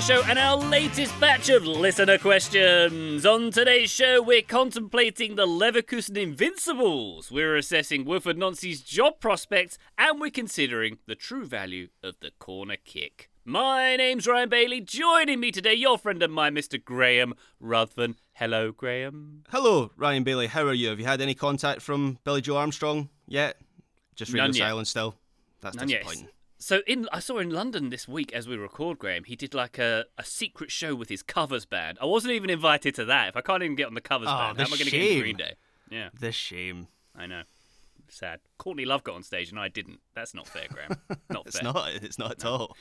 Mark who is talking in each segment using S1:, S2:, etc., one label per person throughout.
S1: Show and our latest batch of listener questions. On today's show, we're contemplating the Leverkusen Invincibles. We're assessing Wilfried Nancy's job prospects, and we're considering the true value of the corner kick. My name's Ryan Bailey. Joining me today, your friend and mine, Mr. Graham Ruthven. Hello, Graham.
S2: Hello, Ryan Bailey. How are you? Have you had any contact from Billie Joe Armstrong yet? Just radio
S1: None yet.
S2: silence still. That's
S1: None yet.
S2: Disappointing.
S1: So in I saw in London this week as we record, Graham, he did like a, a secret show with his covers band. I wasn't even invited to that. If I can't even get on the covers
S2: Oh,
S1: band,
S2: the
S1: how am I going to get in Green Day? Yeah,
S2: The shame.
S1: I know. Sad. Courtney Love got on stage and I didn't. That's not fair, Graham. Not
S2: It's
S1: fair.
S2: not. It's not at all.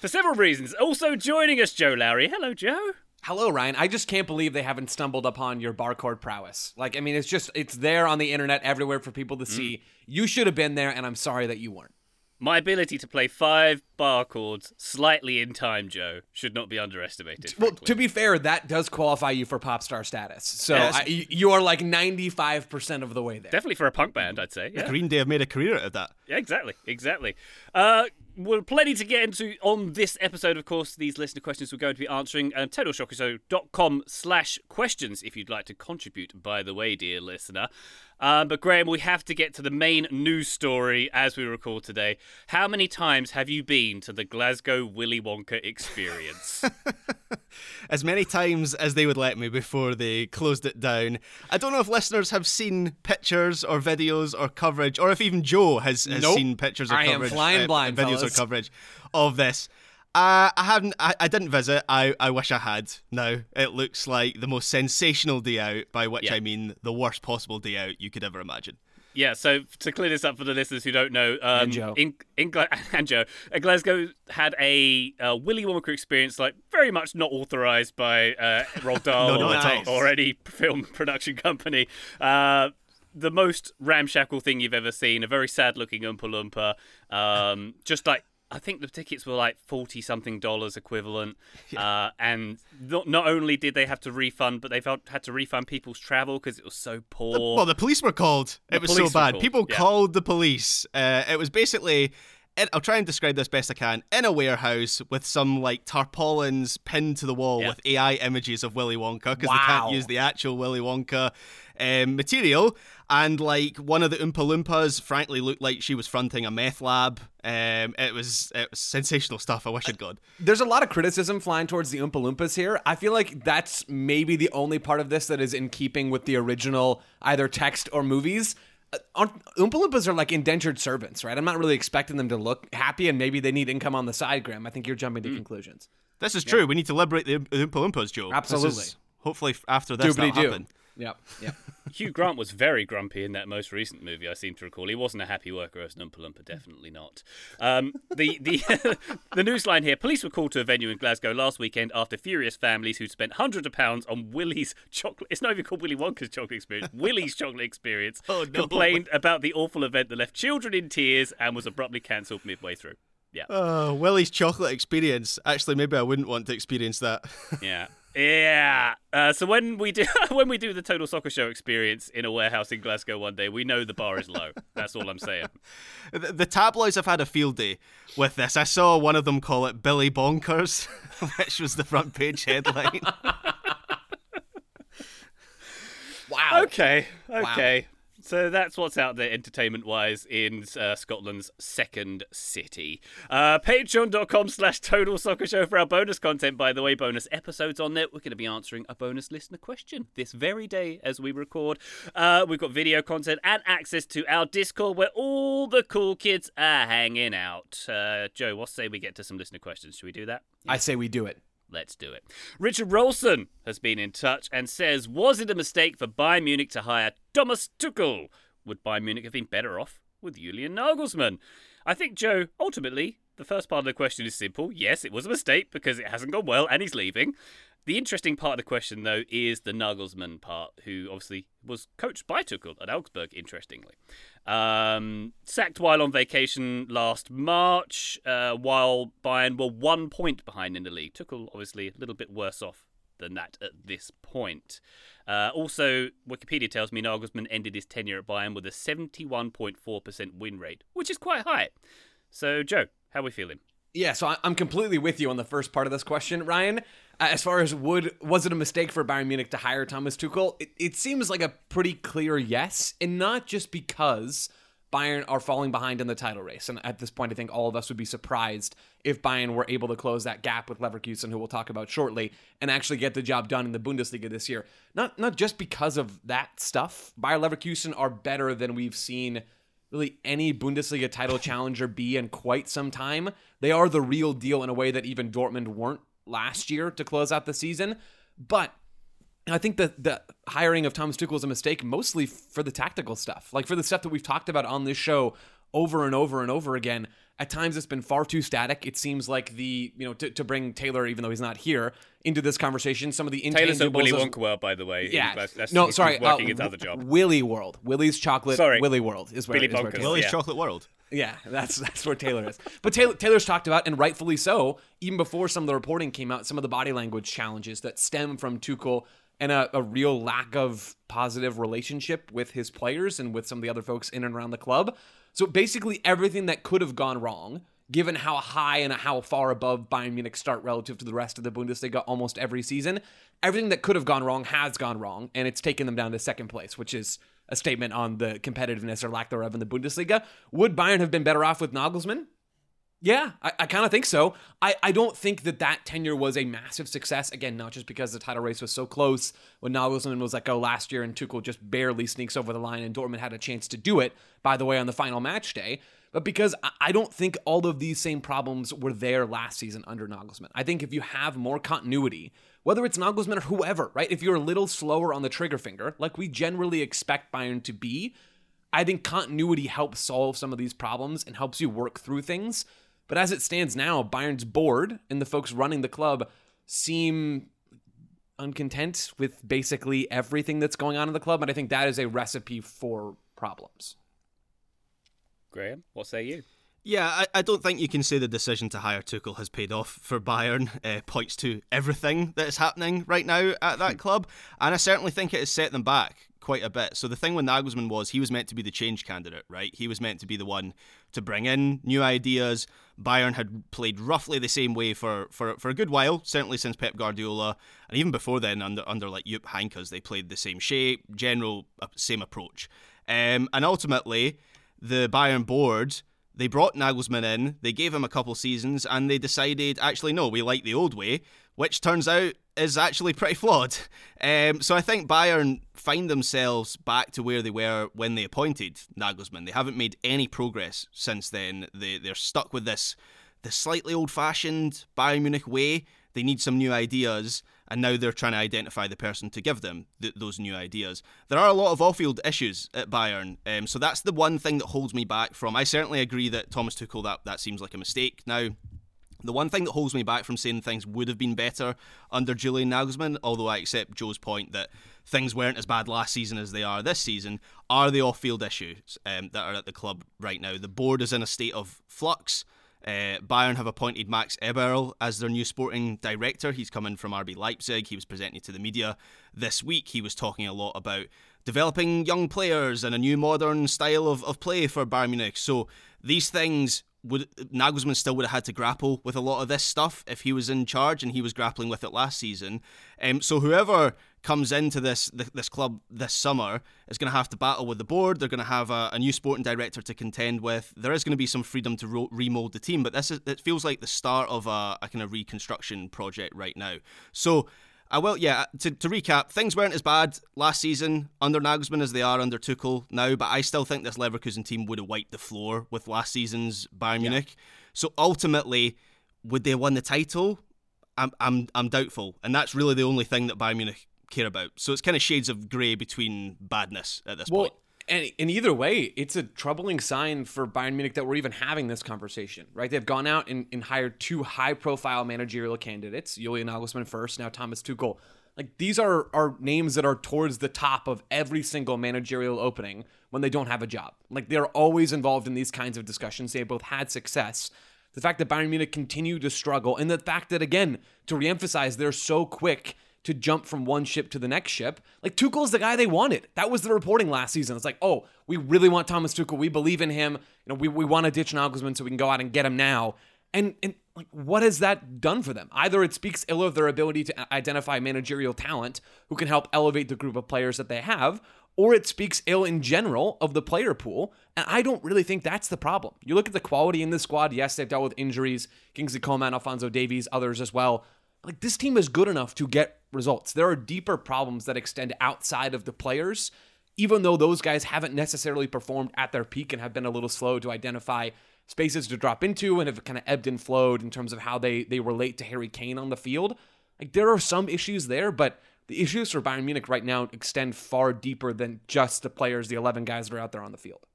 S1: For several reasons. Also joining us, Joe Lowry. Hello, Joe.
S3: Hello, Ryan. I just can't believe they haven't stumbled upon your bar chord prowess. Like, I mean, it's just, it's there on the internet everywhere for people to
S1: Mm.
S3: see. You should have been there, and I'm sorry that you weren't.
S1: My ability to play five bar chords slightly in time, Joe, should not be underestimated.
S3: Well,
S1: frankly.
S3: to be fair, that does qualify you for pop star status. So
S2: Yes.
S3: I, you- you are like 95% of the way there.
S1: Definitely for a punk band, I'd say. Yeah.
S2: Green Day have made a career out of that.
S1: Yeah, exactly, exactly. Uh, well, plenty to get into on this episode, of course. These listener questions we're going to be answering. Um, TotalSoccerShow.com slash questions if you'd like to contribute, by the way, dear listener. Um, but, Graham, we have to get to the main news story as we record today. How many times have you been to the Glasgow Willy Wonka experience?
S2: As many times as they would let me before they closed it down. I don't know if listeners have seen pictures or videos or coverage, or if even Joe has, has
S3: Nope.
S2: seen pictures or
S3: I am
S2: coverage,
S3: flying
S2: uh,
S3: blind,
S2: videos
S3: fellas.
S2: or coverage of this. Uh, I haven't. I, I didn't visit. I, I wish I had. Now it looks like the most sensational day out, by which
S1: Yeah.
S2: I mean the worst possible day out you could ever imagine.
S1: Yeah, so to clear this up for the listeners who don't know, um,
S3: And Joe.
S1: In, in Gla- and Joe, uh, Glasgow had a uh, Willy Wonka experience, like very much not authorized by uh, Roald Dahl
S2: No,
S1: or,
S2: not at all.
S1: or any film production company. Uh, the most ramshackle thing you've ever seen, a very sad-looking Oompa Loompa. Um, just like I think the tickets were like forty something dollars equivalent, uh, and not not only did they have to refund, but they had to refund people's travel because it was so poor.
S2: Well, the police were called.
S1: The
S2: it was so bad. People
S1: yeah.
S2: called the police. Uh, it was basically. It, I'll try and describe this best I can. In a warehouse with some like tarpaulins pinned to the wall
S1: Yeah.
S2: with AI images of Willy Wonka because they can't use the actual Willy Wonka um, material. And like one of the Oompa Loompas, frankly, looked like she was fronting a meth lab. Um, it was it was sensational stuff. I wish I'd gone.
S3: There's a lot of criticism flying towards the Oompa Loompas here. I feel like that's maybe the only part of this that is in keeping with the original either text or movies. Uh, aren't- Oompa Loompas are like indentured servants, right? I'm not really expecting them to look happy, and maybe they need income on the side, Graham. I think you're jumping
S1: Mm.
S3: to conclusions.
S2: This is true. We need to liberate the Oompa Loompas, Joe. This
S3: Absolutely.
S2: is- hopefully, after this, that'll
S3: Doobly-doo.
S2: happen.
S3: Yep, yep.
S1: Hugh Grant was very grumpy in that most recent movie. I seem to recall he wasn't a happy worker as an Oompa Loompa, definitely not. Um, the the the newsline here: police were called to a venue in Glasgow last weekend after furious families who'd spent hundreds of pounds on Willy's chocolate. It's not even called Willy Wonka's chocolate experience. Willy's chocolate experience.
S2: Oh, no.
S1: Complained about the awful event that left children in tears and was abruptly cancelled midway through. Yeah,
S2: Oh, Willie's chocolate experience. Actually, maybe I wouldn't want to experience that.
S1: yeah. Yeah. Uh, so when we do when we do the Total Soccer Show experience in a warehouse in Glasgow one day, we know the bar is low. That's all I'm saying.
S2: the, the tabloids have had a field day with this. I saw one of them call it Billy Bonkers, which was the front page headline.
S3: Wow.
S1: Okay, okay. So that's what's out there entertainment wise in uh, Scotland's second city. Uh, Patreon.com slash Total Soccer Show for our bonus content, by the way, bonus episodes on there. We're going to be answering a bonus listener question this very day as we record. Uh, we've got video content and access to our Discord where all the cool kids are hanging out. Uh, Joe, what say we get to some listener questions? Should we do that?
S3: I say we do it.
S1: Let's do it. Richard Rolson has been in touch and says, Was it a mistake for Bayern Munich to hire Thomas Tuchel? Would Bayern Munich have been better off with Julian Nagelsmann? I think, Joe, ultimately, the first part of the question is simple. Yes, it was a mistake because it hasn't gone well and he's leaving. The interesting part of the question, though, is the Nagelsmann part, who obviously was coached by Tuchel at Augsburg, interestingly. Um, sacked while on vacation last March, uh, while Bayern were one point behind in the league. Tuchel, obviously, a little bit worse off than that at this point. Uh, also, Wikipedia tells me Nagelsmann ended his tenure at Bayern with a 71.4% win rate, which is quite high. So, Joe, how are we feeling?
S3: Yeah, so I'm completely with you on the first part of this question, Ryan. As far as would was it a mistake for Bayern Munich to hire Thomas Tuchel? It, it seems like a pretty clear yes, and not just because Bayern are falling behind in the title race. And at this point, I think all of us would be surprised if Bayern were able to close that gap with Leverkusen, who we'll talk about shortly, and actually get the job done in the Bundesliga this year. Not not just because of that stuff. Bayer Leverkusen are better than we've seen really any Bundesliga title challenger be in quite some time. They are the real deal in a way that even Dortmund weren't last year to close out the season. But I think that the hiring of Thomas Tuchel is a mistake mostly for the tactical stuff, like for the stuff that we've talked about on this show over and over and over again. At times, it's been far too static. It seems like the you know to, to bring Taylor, even though he's not here, into this conversation. Some of the
S1: Taylor's at
S3: intangibles.
S1: Willy
S3: of-
S1: Wonka World, by the way.
S3: yeah,
S1: That's, that's,
S3: no,
S1: he's
S3: sorry,
S1: working
S3: uh,
S1: his other job.
S3: Willy World, Willy's chocolate.
S1: Sorry.
S3: Willy World is where,
S1: Willy
S3: is where
S1: Bonkers.
S3: Taylor-
S2: Willie's
S1: Yeah.
S2: Chocolate World.
S3: Yeah, that's that's where Taylor is. But Taylor, Taylor's talked about, and rightfully so, even before some of the reporting came out, some of the body language challenges that stem from Tuchel and a, a real lack of positive relationship with his players and with some of the other folks in and around the club. So basically, everything that could have gone wrong, given how high and how far above Bayern Munich start relative to the rest of the Bundesliga almost every season, everything that could have gone wrong has gone wrong, and it's taken them down to second place, which is a statement on the competitiveness or lack thereof in the Bundesliga. Would Bayern have been better off with Nagelsmann? Yeah, I, I kind of think so. I, I don't think that that tenure was a massive success. Again, not just because the title race was so close when Nagelsmann was let go last year and Tuchel just barely sneaks over the line and Dortmund had a chance to do it, by the way, on the final match day, but because I, I don't think all of these same problems were there last season under Nagelsmann. I think if you have more continuity, whether it's Nagelsmann or whoever, right? If you're a little slower on the trigger finger, like we generally expect Bayern to be, I think continuity helps solve some of these problems and helps you work through things. But as it stands now, Bayern's board and the folks running the club seem uncontent with basically everything that's going on in the club. And I think that is a recipe for problems.
S1: Graham, what say you?
S2: Yeah, I, I don't think you can say the decision to hire Tuchel has paid off for Bayern. Uh, points to everything that is happening right now at that club, and I certainly think it has set them back quite a bit. So the thing with Nagelsmann was he was meant to be the change candidate, right? He was meant to be the one to bring in new ideas. Bayern had played roughly the same way for, for, for a good while, certainly since Pep Guardiola, and even before then under under like Jupp Heynckes, they played the same shape, general uh, same approach, um, and ultimately the Bayern board they brought Nagelsmann in, they gave him a couple seasons, and they decided, actually, no, we like the old way, which turns out is actually pretty flawed. Um, so I think Bayern find themselves back to where they were when they appointed Nagelsmann. They haven't made any progress since then. They, they're stuck with this, this slightly old fashioned Bayern Munich way. They need some new ideas, and now they're trying to identify the person to give them th- those new ideas. There are a lot of off-field issues at Bayern, um, so that's the one thing that holds me back from. I certainly agree that Thomas Tuchel that that seems like a mistake. Now, the one thing that holds me back from saying things would have been better under Julian Nagelsmann, although I accept Joe's point that things weren't as bad last season as they are this season, are the off-field issues um, that are at the club right now. The board is in a state of flux. Uh, Bayern have appointed Max Eberl as their new sporting director. He's coming from RB Leipzig. He was presenting to the media this week. He was talking a lot about developing young players and a new modern style of, of play for Bayern Munich. So these things would Nagelsmann still would have had to grapple with a lot of this stuff if he was in charge, and he was grappling with it last season. Um, so whoever comes into this this club this summer is going to have to battle with the board. They're going to have a, a new sporting director to contend with. There is going to be some freedom to ro- remold the team, but this is it feels like the start of a, a kind of reconstruction project right now. So I will, yeah, uh, to, to recap, things weren't as bad last season under Nagelsmann as they are under Tuchel now, but I still think this Leverkusen team would have wiped the floor with last season's Bayern yeah. Munich. So ultimately, would they win the title? I'm, I'm, I'm doubtful. And that's really the only thing that Bayern Munich care about. So it's kind of shades of grey between badness at this well, point.
S3: And, and either way, it's a troubling sign for Bayern Munich that we're even having this conversation, right? They've gone out and, and hired two high profile managerial candidates, Julian Nagelsmann first, now Thomas Tuchel. Like these are, are names that are towards the top of every single managerial opening when they don't have a job. Like they're always involved in these kinds of discussions. They both had success. The fact that Bayern Munich continue to struggle, and the fact that, again, to reemphasize, they're so quick to jump from one ship to the next ship. Like Tuchel's the guy they wanted. That was the reporting last season. It's like, oh, we really want Thomas Tuchel. We believe in him. You know, we, we want to ditch Nagelsmann so we can go out and get him now. And and like, what has that done for them? Either it speaks ill of their ability to identify managerial talent who can help elevate the group of players that they have, or it speaks ill in general of the player pool. And I don't really think that's the problem. You look at the quality in the squad. Yes, they've dealt with injuries. Kingsley Coman, Alphonso Davies, others as well. Like this team is good enough to get results. There are deeper problems that extend outside of the players, even though those guys haven't necessarily performed at their peak and have been a little slow to identify spaces to drop into and have kind of ebbed and flowed in terms of how they they relate to Harry Kane on the field. Like there are some issues there, but the issues for Bayern Munich right now extend far deeper than just the players, the 11 guys that are out there on the field.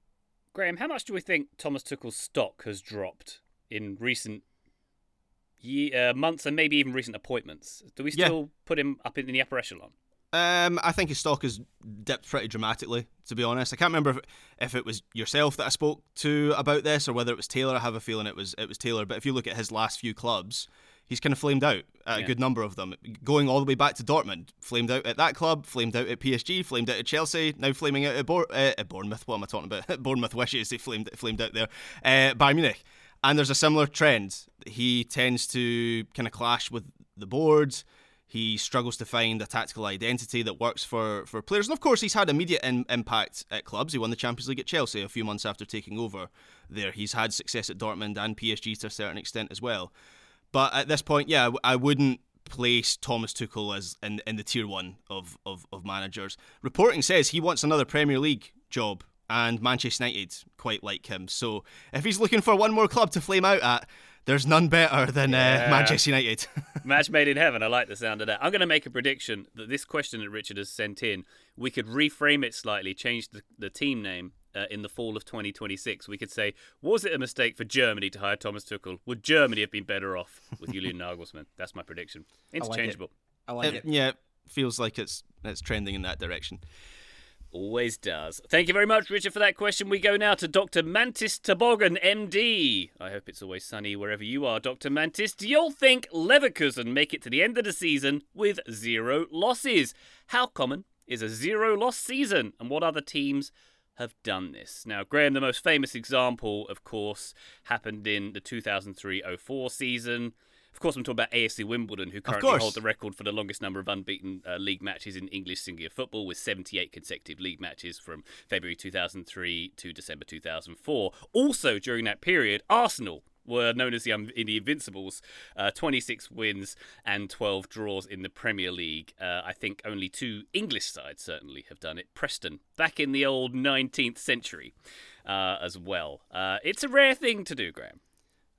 S1: Graham, how much do we think Thomas Tuchel's stock has dropped in recent year, uh, months and maybe even recent appointments. Do we still yeah. put him up in the upper echelon?
S2: Um, I think his stock has dipped pretty dramatically, to be honest. I can't remember if, if, it was yourself that I spoke to about this or whether it was Taylor. I have a feeling it was it was Taylor. But if you look at his last few clubs, he's kind of flamed out at yeah. a good number of them. Going all the way back to Dortmund, flamed out at that club, flamed out at PSG, flamed out at Chelsea, now flaming out at, Bor- uh, at Bournemouth. What am I talking about? Bournemouth wishes he flamed flamed out there. Uh, Bayern Munich. And there's a similar trend. He tends to kind of clash with the boards. He struggles to find a tactical identity that works for, for players. And of course, he's had immediate in, impact at clubs. He won the Champions League at Chelsea a few months after taking over there. He's had success at Dortmund and PSG to a certain extent as well. But at this point, yeah, I wouldn't place Thomas Tuchel as in, in the tier one of, of, of managers. Reporting says he wants another Premier League job and Manchester United quite like him. So if he's looking for one more club to flame out at, there's none better than uh, yeah. uh, Manchester United.
S1: Match made in heaven. I like the sound of that. I'm going to make a prediction that this question that Richard has sent in, we could reframe it slightly, change the, the team name uh, in the fall of 2026. We could say, was it a mistake for Germany to hire Thomas Tuchel? Would Germany have been better off with Julian Nagelsmann? That's my prediction. Interchangeable.
S3: I like it. I like it.
S2: Yeah, feels like it's it's trending in that direction.
S1: Always does. Thank you very much, Richard, for that question. We go now to Dr. Mantis Toboggan, MD. I hope it's always sunny wherever you are, Dr. Mantis. Do you all think Leverkusen make it to the end of the season with zero losses? How common is a zero loss season, and what other teams have done this? Now, Graham, the most famous example, of course, happened in the 2003 04 season. Of course, I'm talking about AFC Wimbledon, who currently hold the record for the longest number of unbeaten uh, league matches in English singular football, with 78 consecutive league matches from February 2003 to December 2004. Also, during that period, Arsenal were known as the, um, in the Invincibles, uh, 26 wins and 12 draws in the Premier League. Uh, I think only two English sides certainly have done it. Preston, back in the old 19th century uh, as well. Uh, it's a rare thing to do, Graham.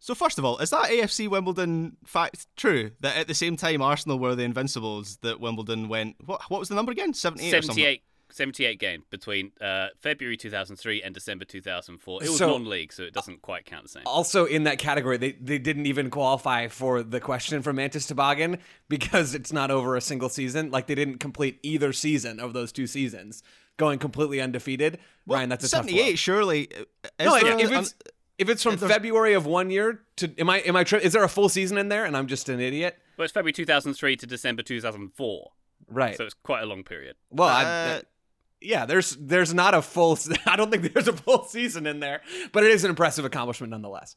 S2: So first of all, is that AFC Wimbledon fact true that at the same time Arsenal were the Invincibles that Wimbledon went? What what was the number again? Seventy eight. Seventy eight.
S1: 78 game between uh, February 2003 and December 2004. It was so, non-league, so it doesn't quite count the same.
S3: Also, in that category, they, they didn't even qualify for the question from Mantis Toboggan because it's not over a single season. Like they didn't complete either season of those two seasons, going completely undefeated.
S2: Well,
S3: Ryan, that's a
S2: 78. Surely,
S3: no, if it's if it's from February of one year to am I am I tri- is there a full season in there and I'm just an idiot?
S1: Well, it's February 2003 to December 2004.
S3: Right.
S1: So it's quite a long period.
S3: Well, uh, I, I, yeah, there's there's not a full I don't think there's a full season in there, but it is an impressive accomplishment nonetheless.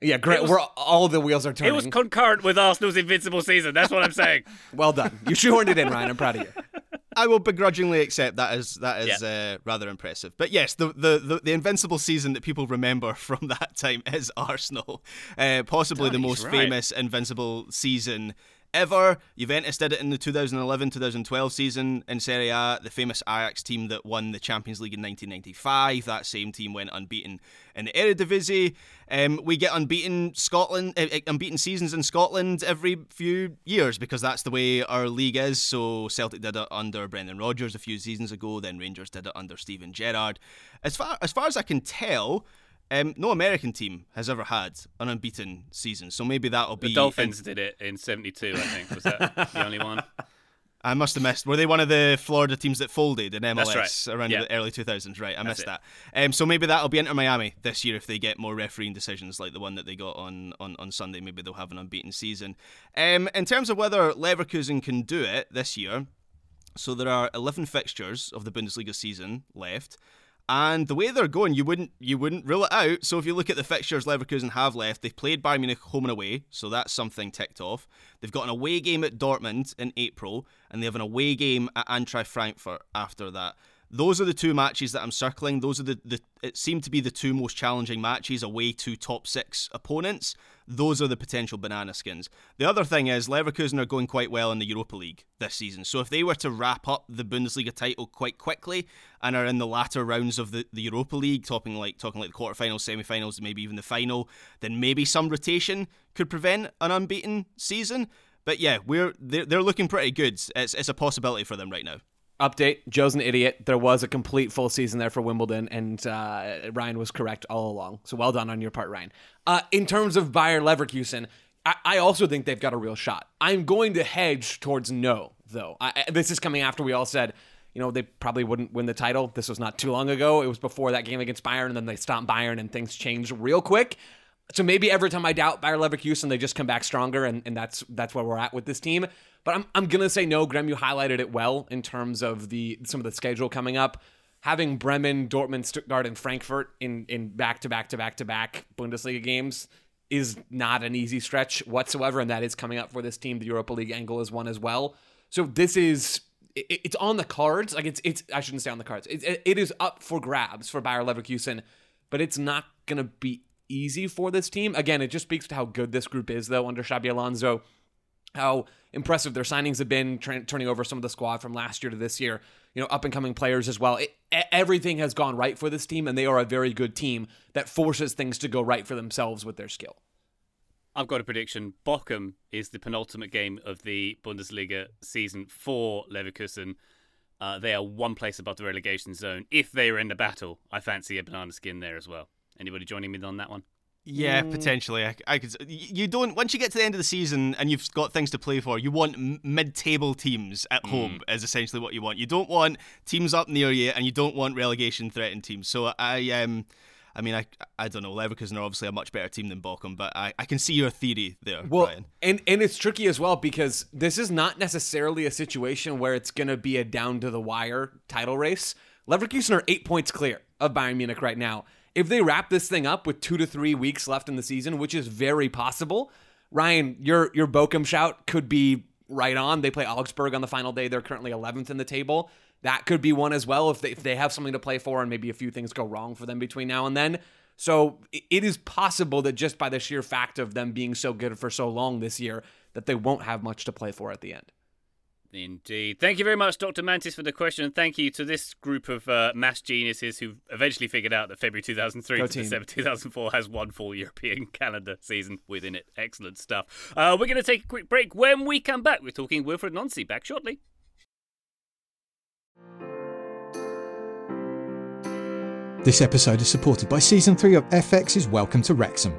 S3: Yeah, great.
S1: was-
S3: We're all the wheels are turning.
S1: It was concurrent with Arsenal's invincible season. That's what I'm saying.
S3: well done. You shoehorned it in, Ryan. I'm proud of you.
S2: I will begrudgingly accept that is that is uh, rather impressive. But yes, the, the, the, the invincible season that people remember from that time is Arsenal, uh, possibly the
S1: God,
S2: most
S1: right.
S2: famous invincible season ever. Juventus did it in the 2011-2012 season in Serie A. The famous Ajax team that won the Champions League in 1995. That same team went unbeaten in the Eredivisie. Um, we get unbeaten Scotland, uh, uh, unbeaten seasons in Scotland every few years because that's the way our league is. So Celtic did it under Brendan Rodgers a few seasons ago. Then Rangers did it under Steven Gerrard. As far as far as I can tell. Um, no American team has ever had an unbeaten season, so maybe that'll be
S1: The Dolphins did it in 72, I think. Was that the only one?
S2: I must have missed. Were they one of the Florida teams that folded in MLS
S1: right.
S2: around
S1: Yeah.
S2: the early 2000s? Right, I missed
S1: it.
S2: that. Um, so maybe that'll be Inter Miami this year if they get more refereeing decisions like the one that they got on, on, on Sunday. Maybe they'll have an unbeaten season. Um, in terms of whether Leverkusen can do it this year, so there are 11 fixtures of the Bundesliga season left. And the way they're going, you wouldn't you wouldn't rule it out. So if you look at the fixtures Leverkusen have left, they've played Bayern Munich home and away, so that's something ticked off. They've got an away game at Dortmund in April, and they have an away game at Eintracht Frankfurt after that. Those are the two matches that I'm circling. Those are the, the it seem to be the two most challenging matches away to top six opponents. Those are the potential banana skins. The other thing is Leverkusen are going quite well in the Europa League this season. So if they were to wrap up the Bundesliga title quite quickly and are in the latter rounds of the, the Europa League, talking like talking like the quarterfinals, semi-finals, maybe even the final, then maybe some rotation could prevent an unbeaten season. But yeah, we're they're, they're looking pretty good. It's it's a possibility for them right now.
S3: Update: Joe's an idiot. There was a complete full season there for Wimbledon, and uh, Ryan was correct all along. So well done on your part, Ryan. Uh, in terms of Bayer Leverkusen, I, I also think they've got a real shot. I'm going to hedge towards no, though. I, this is coming after we all said, you know, they probably wouldn't win the title. This was not too long ago. It was before that game against Bayern, and then they stomped Bayern, and things changed real quick. So maybe every time I doubt Bayer Leverkusen, they just come back stronger, and, and that's that's where we're at with this team. But I'm I'm gonna say no. Graham, you highlighted it well in terms of the some of the schedule coming up. Having Bremen, Dortmund, Stuttgart, and Frankfurt in in back to back to back to back Bundesliga games is not an easy stretch whatsoever, and that is coming up for this team. The Europa League angle is one as well. So this is it, it's on the cards. Like it's it's I shouldn't say on the cards. It, it, it is up for grabs for Bayer Leverkusen, but it's not gonna be easy for this team. Again, it just speaks to how good this group is though under Xabi Alonso how impressive their signings have been, tra- turning over some of the squad from last year to this year. You know, up and coming players as well. It, everything has gone right for this team, and they are a very good team that forces things to go right for themselves with their skill.
S1: I've got a prediction. Bochum is the penultimate game of the Bundesliga season for Leverkusen. Uh, they are one place above the relegation zone. If they are in the battle, I fancy a banana skin there as well. Anybody joining me on that one?
S2: Yeah, potentially. I, I could. You don't. Once you get to the end of the season and you've got things to play for, you want mid-table teams at home. Is essentially what you want. You don't want teams up near you, and you don't want relegation threatened teams. So I um. I mean, I I don't know. Leverkusen are obviously a much better team than Bochum, but I, I can see your theory there,
S3: Well,
S2: Ryan.
S3: and and it's tricky as well because this is not necessarily a situation where it's going to be a down to the wire title race. Leverkusen are eight points clear of Bayern Munich right now. If they wrap this thing up with two to three weeks left in the season, which is very possible, Ryan, your your Bochum shout could be right on. They play Augsburg on the final day. They're currently 11th in the table. That could be one as well if they, if they have something to play for and maybe a few things go wrong for them between now and then. So it is possible that just by the sheer fact of them being so good for so long this year, that they won't have much to play for at the end.
S1: Indeed. Thank you very much, Dr. Mantis, for the question. And thank you to this group of uh, mass geniuses who eventually figured out that February 2003 to. December 2004 has one full European calendar season within it. Excellent stuff. Uh, we're going to take a quick break. When we come back, we're talking Wilfried Nancy. Back shortly.
S4: This episode is supported by Season 3 of FX's Welcome to Wrexham.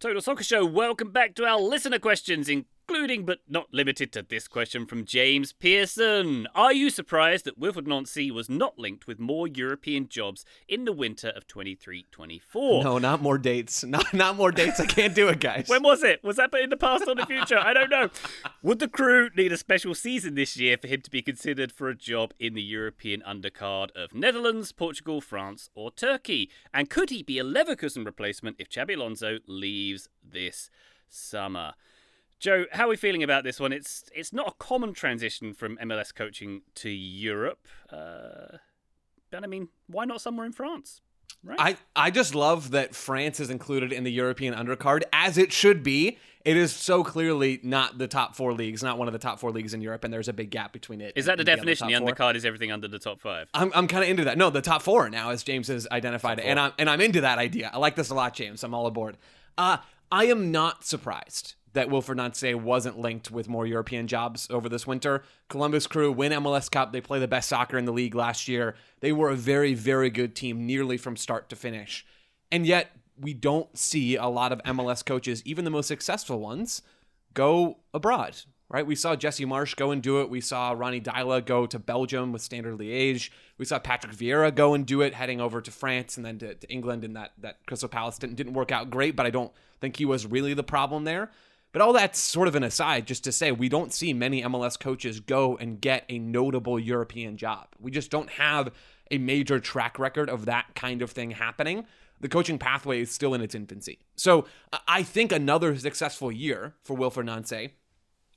S1: Total Soccer Show, welcome back to our listener questions, including but not limited to this question from James Pearson. Are you surprised that Wilfried Nancy was not linked with more European jobs in the winter of 23 24?
S3: No, not more dates. Not not more dates. I can't do it, guys.
S1: When was it? Was that in the past or the future? I don't know. Would the crew need a special season this year for him to be considered for a job in the European undercard of Netherlands, Portugal, France, or Turkey? And could he be a Leverkusen replacement if Xabi Alonso leaves this summer? Joe, how are we feeling about this one? It's it's not a common transition from MLS coaching to Europe, uh, but I mean, why not somewhere in France? Right.
S3: I, I just love that France is included in the European undercard as it should be. It is so clearly not the top four leagues, not one of the top four leagues in Europe, and there's a big gap between it.
S1: Is that the definition? The,
S3: four.
S1: undercard is everything under the top five.
S3: I'm, I'm kind of into that. No, the top four now, as James has identified it, and I'm and I'm into that idea. I like this a lot, James. I'm all aboard. Uh, I am not surprised that Wilfried Nancy wasn't linked with more European jobs over this winter. Columbus Crew win MLS Cup. They play the best soccer in the league last year. They were a very, very good team, nearly from start to finish. And yet, we don't see a lot of MLS coaches, even the most successful ones, go abroad. Right? We saw Jesse Marsch go and do it. We saw Ronny Deila go to Belgium with Standard Liège. We saw Patrick Vieira go and do it, heading over to France and then to, to England. And that that Crystal Palace didn't, didn't work out great, but I don't think he was really the problem there. But all that's sort of an aside, just to say we don't see many MLS coaches go and get a notable European job. We just don't have a major track record of that kind of thing happening. The coaching pathway is still in its infancy. So I think another successful year for Wilfried Nancy,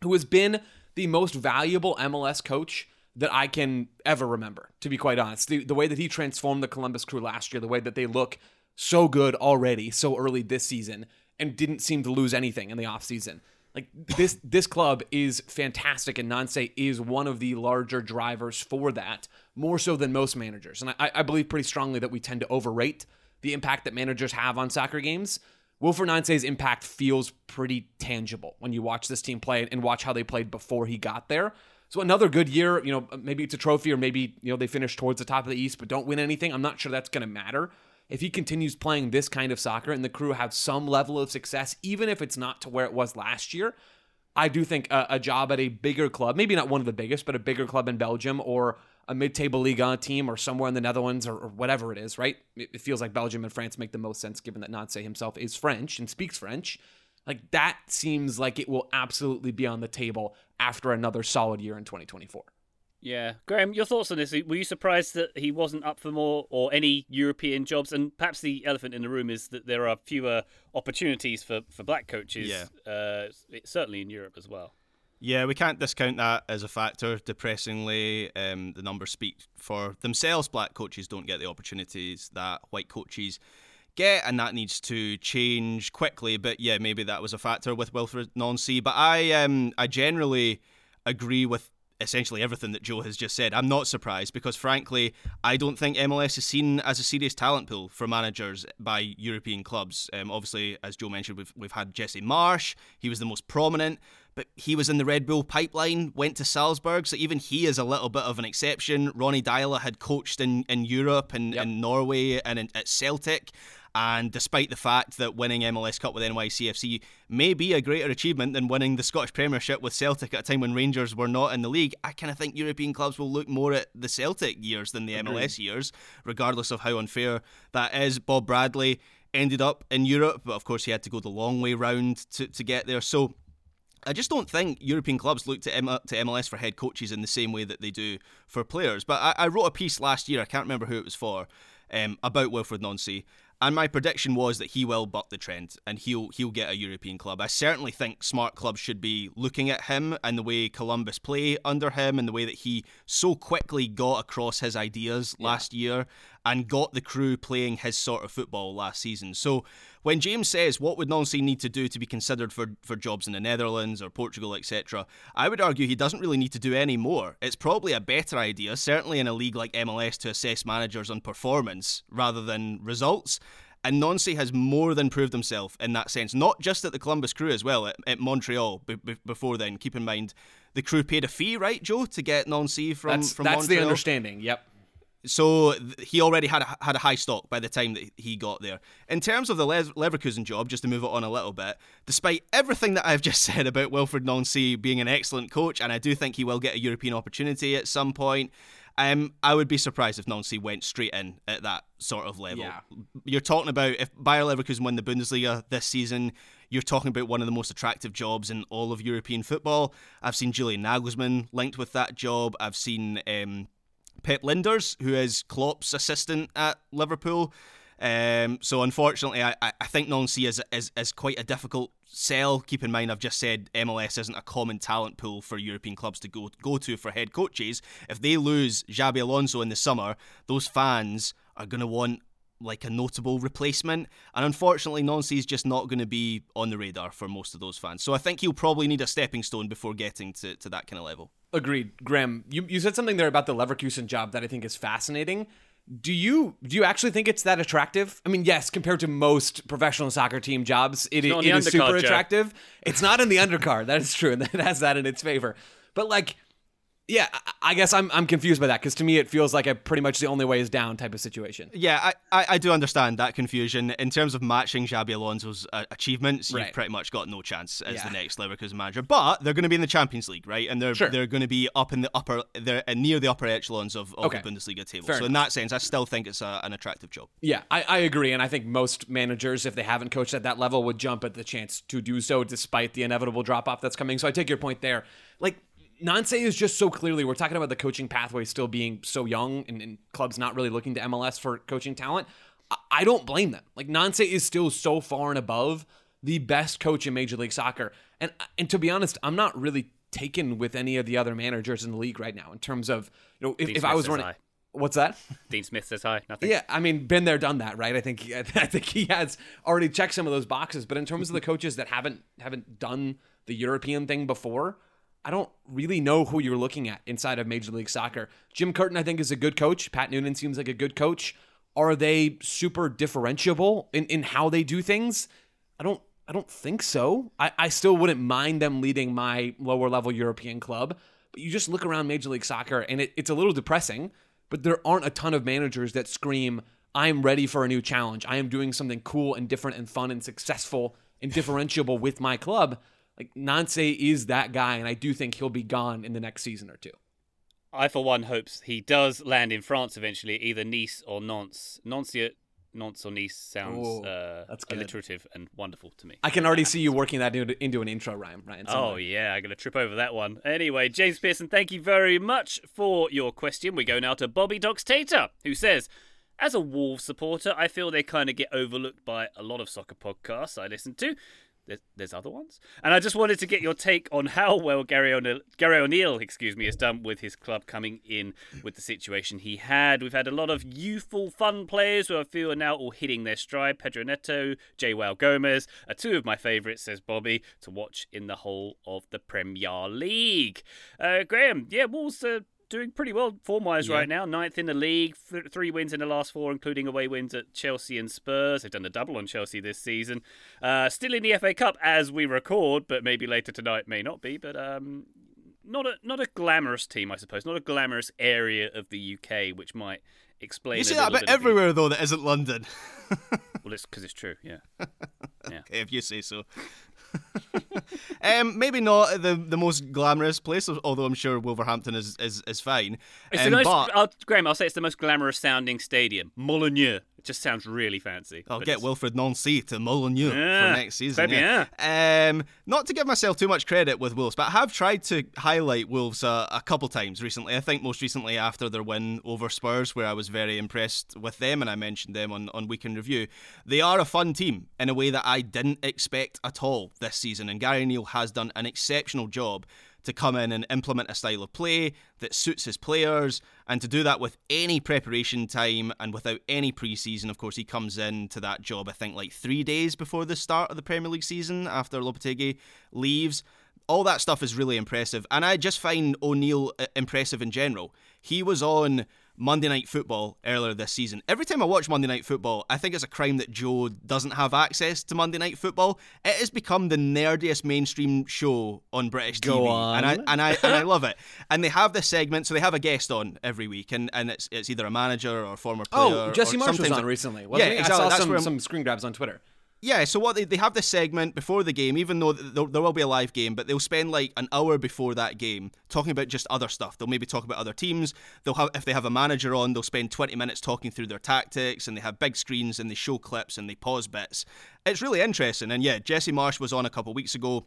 S3: who has been the most valuable MLS coach that I can ever remember, to be quite honest. The, the way that he transformed the Columbus crew last year, the way that they look so good already, so early this season, and didn't seem to lose anything in the offseason. Like this this club is fantastic and Nance is one of the larger drivers for that, more so than most managers. And I, I believe pretty strongly that we tend to overrate the impact that managers have on soccer games. Wilfried Nancy's impact feels pretty tangible when you watch this team play and watch how they played before he got there. So another good year, you know, maybe it's a trophy or maybe, you know, they finish towards the top of the East but don't win anything. I'm not sure that's going to matter if he continues playing this kind of soccer and the crew have some level of success, even if it's not to where it was last year, I do think a, a, job at a bigger club, maybe not one of the biggest, but a bigger club in Belgium or a mid-table Liga team or somewhere in the Netherlands or, or whatever it is, right? It, it, feels like Belgium and France make the most sense given that Nancy himself is French and speaks French. Like that seems like it will absolutely be on the table after another solid year in 2024.
S1: Yeah, Graham, your thoughts on this? Were you surprised that he wasn't up for more or any European jobs? And perhaps the elephant in the room is that there are fewer opportunities for, for black coaches.
S2: Yeah.
S1: Uh, certainly in Europe as well.
S2: Yeah, we can't discount that as a factor. Depressingly, um, the numbers speak for themselves. Black coaches don't get the opportunities that white coaches get, and that needs to change quickly. But yeah, maybe that was a factor with Wilfried Nancy. But I, um, I generally agree with essentially everything that Joe has just said. I'm not surprised because, frankly, I don't think MLS is seen as a serious talent pool for managers by European clubs. Um, obviously, as Joe mentioned, we've, we've had Jesse Marsch, he was the most prominent. But he was in the Red Bull pipeline, went to Salzburg, so even he is a little bit of an exception. Ronny Deila had coached in, in Europe and
S3: Yep.
S2: in Norway and in, at Celtic. And despite the fact that winning MLS Cup with NYCFC may be a greater achievement than winning the Scottish Premiership with Celtic at a time when Rangers were not in the league, I kind of think European clubs will look more at the Celtic years than the MLS years, regardless of how unfair that is. Bob Bradley ended up in Europe, but of course he had to go the long way round to, to get there. So I just don't think European clubs look to, M- to MLS for head coaches in the same way that they do for players. But I, I wrote a piece last year, I can't remember who it was for, um, about Wilfried Nancy. And my prediction was that he will buck the trend and he'll he'll get a European club. I certainly think smart clubs should be looking at him and the way Columbus play under him and the way that he so quickly got across his ideas last year. And got the crew playing his sort of football last season. So when James says what would Nancy need to do to be considered for, for jobs in the Netherlands or Portugal, etc., I would argue he doesn't really need to do any more. It's probably a better idea, certainly in a league like MLS, to assess managers on performance rather than results. And Nancy has more than proved himself in that sense, not just at the Columbus Crew as well, at, at Montreal b- b- before then. Keep in mind, the crew paid a fee, right, Joe, to get Nancy from,
S3: That's,
S2: from
S3: that's
S2: Montreal?
S3: the understanding. Yep.
S2: So he already had a, had a high stock by the time that he got there. In terms of the Leverkusen job, just to move it on a little bit, despite everything that I've just said about Wilfried Nancy being an excellent coach, and I do think he will get a European opportunity at some point, um, I would be surprised if Nancy went straight in at that sort of level.
S3: Yeah.
S2: You're talking about if Bayer Leverkusen win the Bundesliga this season, you're talking about one of the most attractive jobs in all of European football. I've seen Julian Nagelsmann linked with that job. I've seen um, Pep Lijnders, who is Klopp's assistant at Liverpool. Um, so unfortunately, I, I think Nancy is, is is quite a difficult sell. Keep in mind, I've just said MLS isn't a common talent pool for European clubs to go go to for head coaches. If they lose Xabi Alonso in the summer, those fans are going to want like a notable replacement. And unfortunately, Nancy is just not going to be on the radar for most of those fans. So I think he'll probably need a stepping stone before getting to, to that kind of level.
S3: Agreed, Graham. You you said something there about the Leverkusen job that I think is fascinating. Do you do you actually think it's that attractive? I mean, yes, compared to most professional soccer team jobs, it,
S1: not
S3: it
S1: the
S3: super
S1: Joe.
S3: attractive. It's not in the undercard. That is true, and it has that in its favor. But like, yeah, I- guess I'm I'm confused by that because to me it feels like a pretty much the only way is down type of situation.
S2: Yeah, I, I, I do understand that confusion. In terms of matching Xabi Alonso's uh, achievements,
S3: Right.
S2: you've pretty much got no chance as
S3: Yeah.
S2: the next Leverkusen manager. But they're going to be in the Champions League, right? And they're
S3: Sure.
S2: they're going to be up in the upper, they're uh, near the upper echelons of, of
S3: Okay.
S2: the Bundesliga table.
S3: Fair
S2: so in that sense, I still think it's a, an attractive job.
S3: Yeah, I, I agree, and I think most managers, if they haven't coached at that level, would jump at the chance to do so, despite the inevitable drop off that's coming. So I take your point there. Like Nancy is just so clearly we're talking about the coaching pathway still being so young, and, and clubs not really looking to MLS for coaching talent. I, I don't blame them. Like Nancy is still so far and above the best coach in Major League Soccer, and and to be honest, I'm not really taken with any of the other managers in the league right now in terms of you know if, if I was running.
S1: hi.
S3: What's that?
S1: Dean Smith says hi. Nothing.
S3: Yeah, I mean, been there, done that, right? I think I think he has already checked some of those boxes. But in terms of the coaches that haven't haven't done the European thing before, I don't really know who you're looking at inside of Major League Soccer. Jim Curtin, I think, is a good coach. Pat Noonan seems like a good coach. Are they super differentiable in, in how they do things? I don't I don't think so. I, I still wouldn't mind them leading my lower level European club. But you just look around Major League Soccer and it, it's a little depressing, but there aren't a ton of managers that scream, I'm ready for a new challenge. I am doing something cool and different and fun and successful and differentiable with my club. Like Nance is that guy, and I do think he'll be gone in the next season or two.
S1: I, for one, hopes he does land in France eventually, either Nice or Nantes. Nantes, Nantes or Nice sounds
S3: Ooh,
S1: uh,
S3: that's good.
S1: alliterative and wonderful to me.
S3: I can already see you working that into, into an intro rhyme, Ryan.
S1: Oh yeah, I'm gonna trip over that one. Anyway, James Pearson, thank you very much for your question. We go now to Bobby Docs Tater, who says, "As a Wolves supporter, I feel they kind of get overlooked by a lot of soccer podcasts I listen to. There's, there's other ones, and I just wanted to get your take on how well Gary O'Neil, Gary O'Neil, excuse me, has done with his club coming in with the situation he had. We've had a lot of youthful, fun players who I feel are now all hitting their stride. Pedro Neto, João Gomes are two of my favourites, says Bobby, to watch in the whole of the Premier League. Uh, Graham, yeah, Wolves are doing pretty well form wise right now. Ninth in the league, th- three wins in the last four, including away wins at Chelsea and Spurs. They've done a double on Chelsea this season. Uh, still in the FA Cup as we record, but maybe later tonight may not be. But um, not a not a glamorous team, I suppose. Not a glamorous area of the UK, which might explain.
S2: You see that a bit
S1: bit of the-
S2: everywhere, though, that isn't London.
S1: Well, it's because it's true. Yeah.
S2: if you say so. um, maybe not the the most glamorous place, although I'm sure Wolverhampton is is, is fine.
S1: It's
S2: Um,
S1: the most,
S2: but
S1: I'll, Graham, I'll say it's the most glamorous sounding stadium. Molineux. It just sounds really fancy.
S2: I'll get
S1: it's-
S2: Wilfried Nancy to Molineux
S1: Yeah,
S2: for next season. yeah. Um, not to give myself too much credit with Wolves, but I have tried to highlight Wolves a, a couple times recently. I think most recently after their win over Spurs, where I was very impressed with them, and I mentioned them on, on Weekend Review. They are a fun team in a way that I didn't expect at all this season, and Gary Neal has done an exceptional job to come in and implement a style of play that suits his players, and to do that with any preparation time and without any preseason. Of course, he comes in to that job, I think, like three days before the start of the Premier League season after Lopetegui leaves. All that stuff is really impressive, and I just find O'Neil uh, impressive in general. He was on Monday Night Football earlier this season. Every time I watch Monday Night Football, I think it's a crime that Joe doesn't have access to Monday Night Football. It has become the nerdiest mainstream show on British
S3: Go
S2: TV,
S3: on.
S2: and I and I and I love it. And they have this segment, so they have a guest on every week, and, and it's it's either a manager or a former oh, player.
S3: Oh, Jesse Marsch was on recently.
S2: Yeah,
S3: he?
S2: exactly.
S3: I saw some, some screen grabs on Twitter.
S2: Yeah, so what they, they have this segment before the game, even though there, there will be a live game, but they'll spend like an hour before that game talking about just other stuff. They'll maybe talk about other teams. They'll have if they have a manager on, they'll spend 20 minutes talking through their tactics and they have big screens and they show clips and they pause bits. It's really interesting. And yeah, Jesse Marsch was on a couple weeks ago.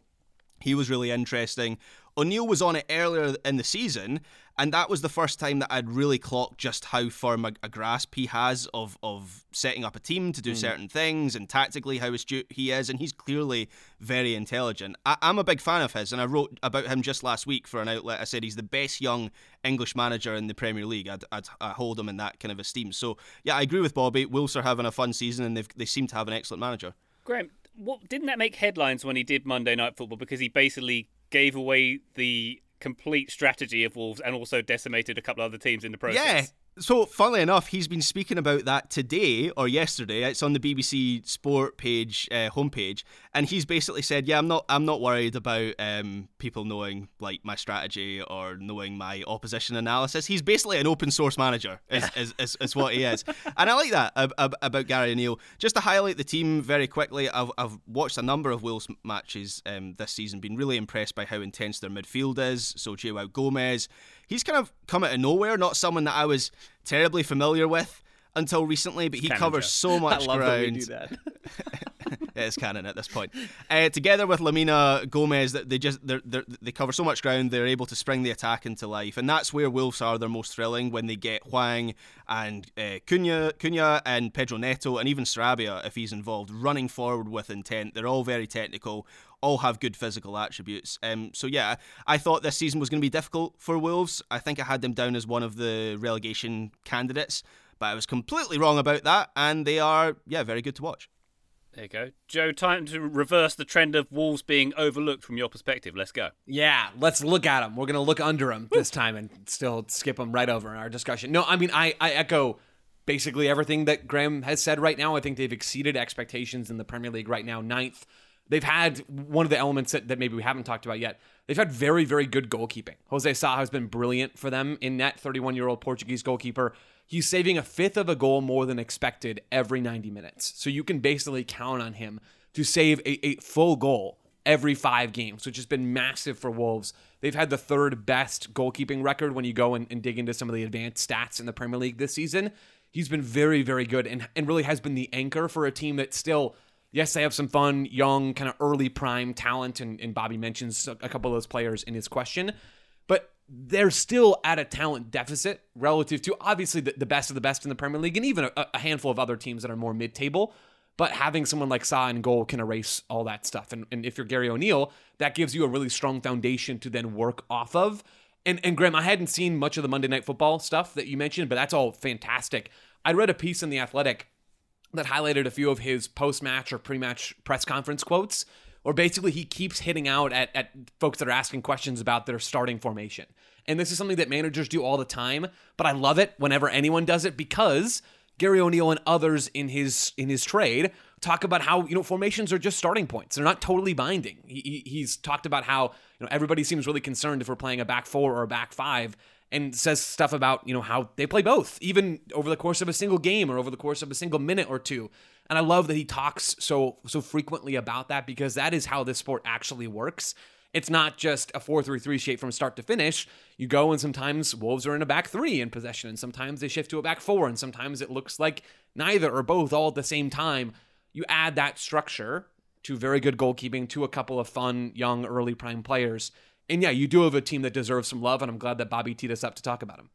S2: He was really interesting. O'Neil was on it earlier in the season, and that was the first time that I'd really clocked just how firm a, a grasp he has of of setting up a team to do hmm. certain things and tactically how astute he is, and he's clearly very intelligent. I, I'm a big fan of his, and I wrote about him just last week for an outlet. I said he's the best young English manager in the Premier League. I'd, I'd, I hold him in that kind of esteem. So yeah, I agree with Bobby. Wolves are having a fun season, and they've, they seem to have an excellent manager.
S1: Graham, what didn't that make headlines when he did Monday Night Football because he basically gave away the complete strategy of Wolves and also decimated a couple of other teams in the process?
S2: So, funnily enough, he's been speaking about that today or yesterday. It's on the BBC Sport page, uh, homepage, and he's basically said, "Yeah, I'm not, I'm not worried about um, people knowing like my strategy or knowing my opposition analysis. He's basically an open source manager, is, is, is, is what he is, and I like that ab- ab- about Gary O'Neil. Just to highlight the team very quickly, I've, I've watched a number of Wolves matches um, this season, been really impressed by how intense their midfield is. So, João Gomes he's kind of come out of nowhere. Not someone that I was terribly familiar with until recently, but he
S1: Canon
S2: covers so much ground.
S3: that we
S2: it is canon at this point. Uh, together with Lemina Gomes, they just they're, they're, they cover so much ground. They're able to spring the attack into life, and that's where Wolves are their most thrilling when they get Hwang and uh, Cunha, Cunha and Pedro Neto, and even Sarabia if he's involved, running forward with intent. They're all very technical. All have good physical attributes. Um, so yeah, I thought this season was going to be difficult for Wolves. I think I had them down as one of the relegation candidates, but I was completely wrong about that, and they are yeah very good to watch.
S1: There you go. Joe, time to reverse the trend of Wolves being overlooked from your perspective. Let's go.
S3: Yeah, let's look at them. We're gonna look under them this time and still skip them right over in our discussion. No, I mean I I echo basically everything that Graham has said right now. I think they've exceeded expectations in the Premier League right now, ninth. They've had one of the elements that, that maybe we haven't talked about yet. They've had very, very good goalkeeping. Jose Sa has been brilliant for them in net, 31 year old Portuguese goalkeeper. He's saving a fifth of a goal more than expected every 90 minutes. So you can basically count on him to save a, a full goal every five games, which has been massive for Wolves. They've had the third best goalkeeping record when you go and, and dig into some of the advanced stats in the Premier League this season. He's been very, very good and, and really has been the anchor for a team that still, yes, they have some fun, young, kind of early prime talent. And, and Bobby mentions a couple of those players in his question. But they're still at a talent deficit relative to obviously the, the best of the best in the Premier League and even a, a handful of other teams that are more mid table. But having someone like Sa and goal can erase all that stuff. And, and if you're Gary O'Neil, that gives you a really strong foundation to then work off of. And, and Graham, I hadn't seen much of the Monday Night Football stuff that you mentioned, but that's all fantastic. I read a piece in The Athletic that highlighted a few of his post match or pre match press conference quotes, or basically he keeps hitting out at, at folks that are asking questions about their starting formation. And this is something that managers do all the time, but I love it whenever anyone does it because Gary O'Neil and others in his in his trade talk about how you know formations are just starting points. They're not totally binding. He, he- he's talked about how you know everybody seems really concerned if we're playing a back four or a back five, and says stuff about you know how they play both, even over the course of a single game or over the course of a single minute or two. And I love that he talks so so frequently about that because that is how this sport actually works. It's not just a 4 3 3 shape from start to finish. You go, and sometimes Wolves are in a back three in possession, and sometimes they shift to a back four, and sometimes it looks like neither or both all at the same time. You add that structure to very good goalkeeping, to a couple of fun, young, early prime players. And yeah, you do have a team that deserves some love, and I'm glad that Bobby teed us up to talk about him.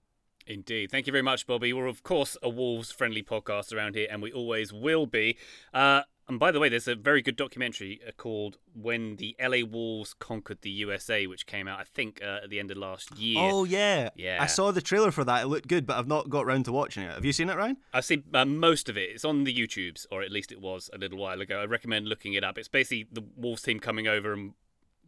S1: Indeed. Thank you very much, Bobby. We're, of course, a Wolves friendly podcast around here, and we always will be. Uh, And by the way, there's a very good documentary uh, called "When the LA Wolves Conquered the USA," which came out, I think, uh, at the end of last year.
S2: Oh yeah,
S1: Yeah.
S2: I saw the trailer for that. It looked good, but I've not got round to watching it. Have you seen it, Ryan?
S1: I've seen uh, most of it. It's on the YouTubes, or at least it was a little while ago. I recommend looking it up. It's basically the Wolves team coming over and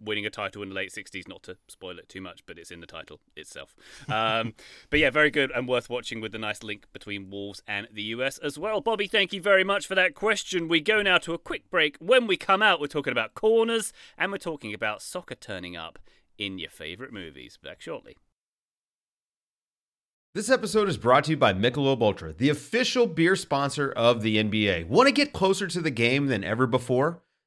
S1: winning a title in the late 60s. Not to spoil it too much, but it's in the title itself. Um, but yeah, very good and worth watching with the nice link between Wolves and the US as well. Bobby, thank you very much for that question. We go now to a quick break. When we come out, we're talking about corners and we're talking about soccer turning up in your favourite movies. Back shortly.
S5: This episode is brought to you by Michelob Ultra, the official beer sponsor of the NBA. Want to get closer to the game than ever before?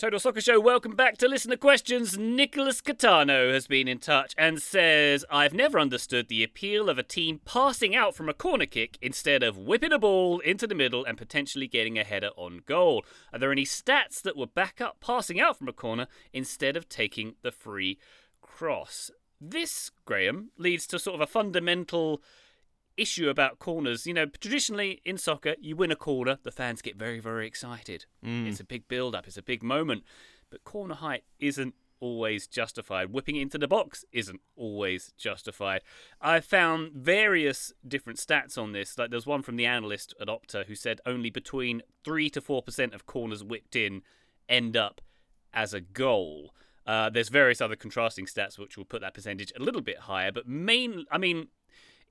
S1: Total Soccer Show, welcome back to Listener Questions. Nicholas Catano has been in touch and says, I've never understood the appeal of a team passing out from a corner kick instead of whipping a ball into the middle and potentially getting a header on goal. Are there any stats that would back up passing out from a corner instead of taking the free cross? This, Graham, leads to sort of a fundamental issue about corners. You know, traditionally in soccer, you win a corner, the fans get very, very excited. It's a big build up, it's a big moment. But corner height isn't always justified. Whipping it into the box isn't always justified. I found various different stats on this. Like there's one from the analyst at Opta who said only between 3 to 4% of corners whipped in end up as a goal. Uh, there's various other contrasting stats which will put that percentage a little bit higher, but main, I mean,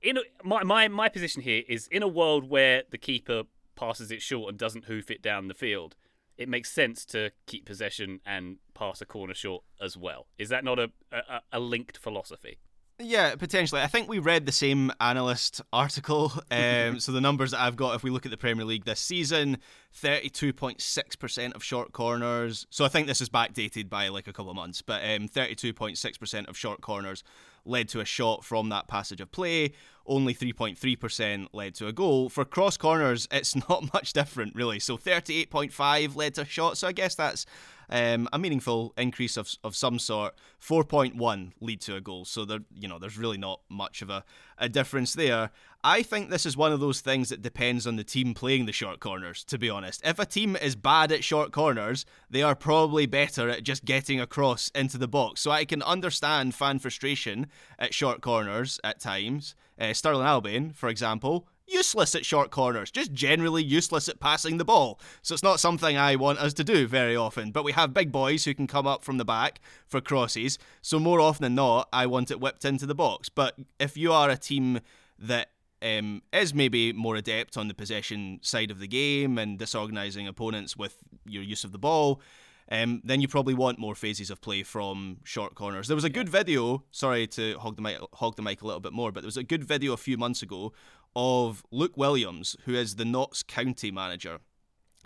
S1: in a, my, my my position here is in a world where the keeper passes it short and doesn't hoof it down the field, it makes sense to keep possession and pass a corner short as well. Is that not a a, a linked philosophy?
S2: Yeah, potentially. I think we read the same analyst article. Um, so the numbers that I've got, if we look at the Premier League this season, 32.6% of short corners. So I think this is backdated by like a couple of months, but um, 32.6% of short corners led to a shot from that passage of play. Only 3.3% led to a goal. For cross corners, it's not much different, really. So 38.5 led to a shot. So I guess that's um, a meaningful increase of, of some sort. 4.1 lead to a goal. So there, you know, there's really not much of a, a difference there. I think this is one of those things that depends on the team playing the short corners, to be honest. If a team is bad at short corners, they are probably better at just getting across into the box. So I can understand fan frustration at short corners at times. Uh, Stirling Albion, for example, useless at short corners, just generally useless at passing the ball. So it's not something I want us to do very often. But we have big boys who can come up from the back for crosses. So more often than not, I want it whipped into the box. But if you are a team that um, is maybe more adept on the possession side of the game and disorganising opponents with your use of the ball, um, then you probably want more phases of play from short corners. There was a good video. Sorry to hog the mic, hog the mic a little bit more, but there was a good video a few months ago of Luke Williams, who is the Notts County manager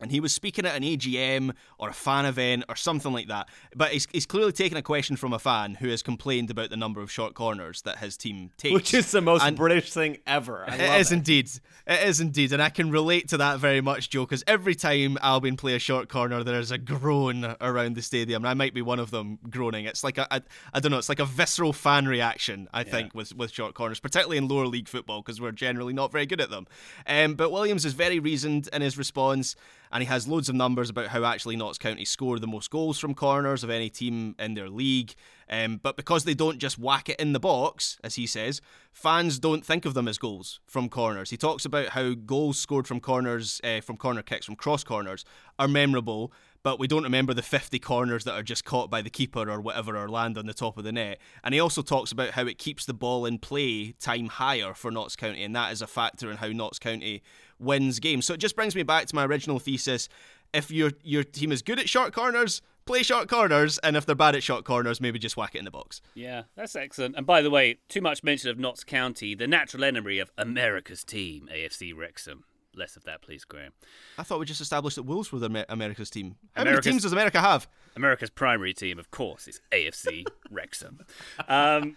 S2: and he was speaking at an AGM or a fan event or something like that. But he's, he's clearly taken a question from a fan who has complained about the number of short corners that his team takes.
S3: Which is the most
S2: And-
S3: British thing ever. I
S2: It is indeed. It is indeed. And I can relate to that very much, Joe, because every time Albion play a short corner, there's a groan around the stadium. And I might be one of them groaning. It's like a, a I don't know, it's like a visceral fan reaction, I think, with, with short corners, particularly in lower league football, because we're generally not very good at them. Um, but Williams is very reasoned in his response, and he has loads of numbers about how actually Notts County score the most goals from corners of any team in their league. Um, but because they don't just whack it in the box, as he says, fans don't think of them as goals from corners. He talks about how goals scored from corners, uh, from corner kicks, from cross corners, are memorable, but we don't remember the 50 corners that are just caught by the keeper or whatever or land on the top of the net. And he also talks about how it keeps the ball in play time higher for Notts County, and that is a factor in how Notts County wins games. So it just brings me back to my original thesis. If your your team is good at short corners, play short corners, and if they're bad at short corners, maybe just whack it in the box.
S1: Yeah, that's excellent. And by the way, too much mention of Notts County, the natural enemy of America's team, AFC Wrexham. Less of that, please, Graham.
S2: I thought we just established that Wolves were the Amer- America's team. How
S1: America's-
S2: many teams does America have?
S1: America's primary team, of course, is AFC Wrexham. Um,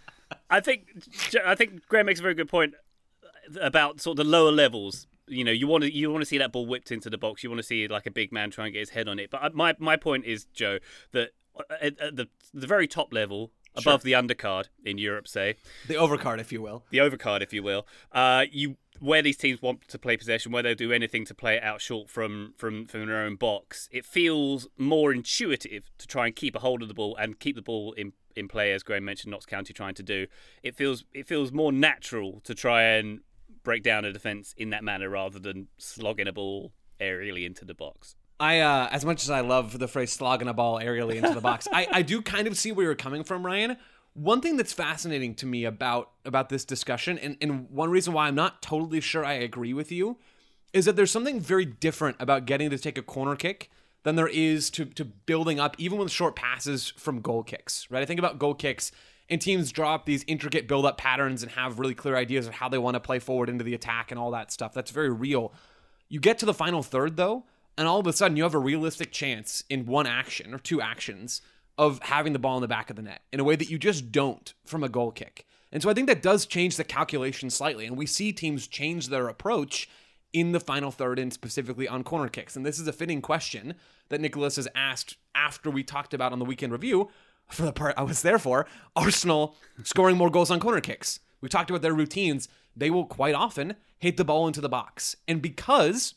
S1: I think I think Graham makes a very good point about sort of the lower levels. You know, you want to you want to see that ball whipped into the box. You want to see like a big man try and get his head on it. But uh, my my point is, Joe, that at, at the the very top level, above the undercard in Europe, say
S3: The overcard, if you will.
S1: the overcard, if you will. Uh, you where these teams want to play possession, where they'll do anything to play it out short from from from their own box. It feels more intuitive to try and keep a hold of the ball and keep the ball in in play, as Graham mentioned, Notts County trying to do. It feels it feels more natural to try and break down a defence in that manner rather than slogging a ball aerially into the box.
S3: I, uh, as much as I love the phrase slogging a ball aerially into the box, I, I do kind of see where you're coming from, Ryan. One thing that's fascinating to me about about this discussion, and, and one reason why I'm not totally sure I agree with you, is that there's something very different about getting to take a corner kick than there is to to building up, even with short passes from goal kicks. Right? I think about goal kicks, and teams drop these intricate build up patterns and have really clear ideas of how they want to play forward into the attack and all that stuff. That's very real. You get to the final third though, and all of a sudden you have a realistic chance in one action or two actions of having the ball in the back of the net in a way that you just don't from a goal kick. And so I think that does change the calculation slightly. And we see teams change their approach in the final third and specifically on corner kicks. And this is a fitting question that Nicholas has asked after we talked about on the weekend review for the part I was there for Arsenal scoring more goals on corner kicks. We talked about their routines. They will quite often hit the ball into the box. And because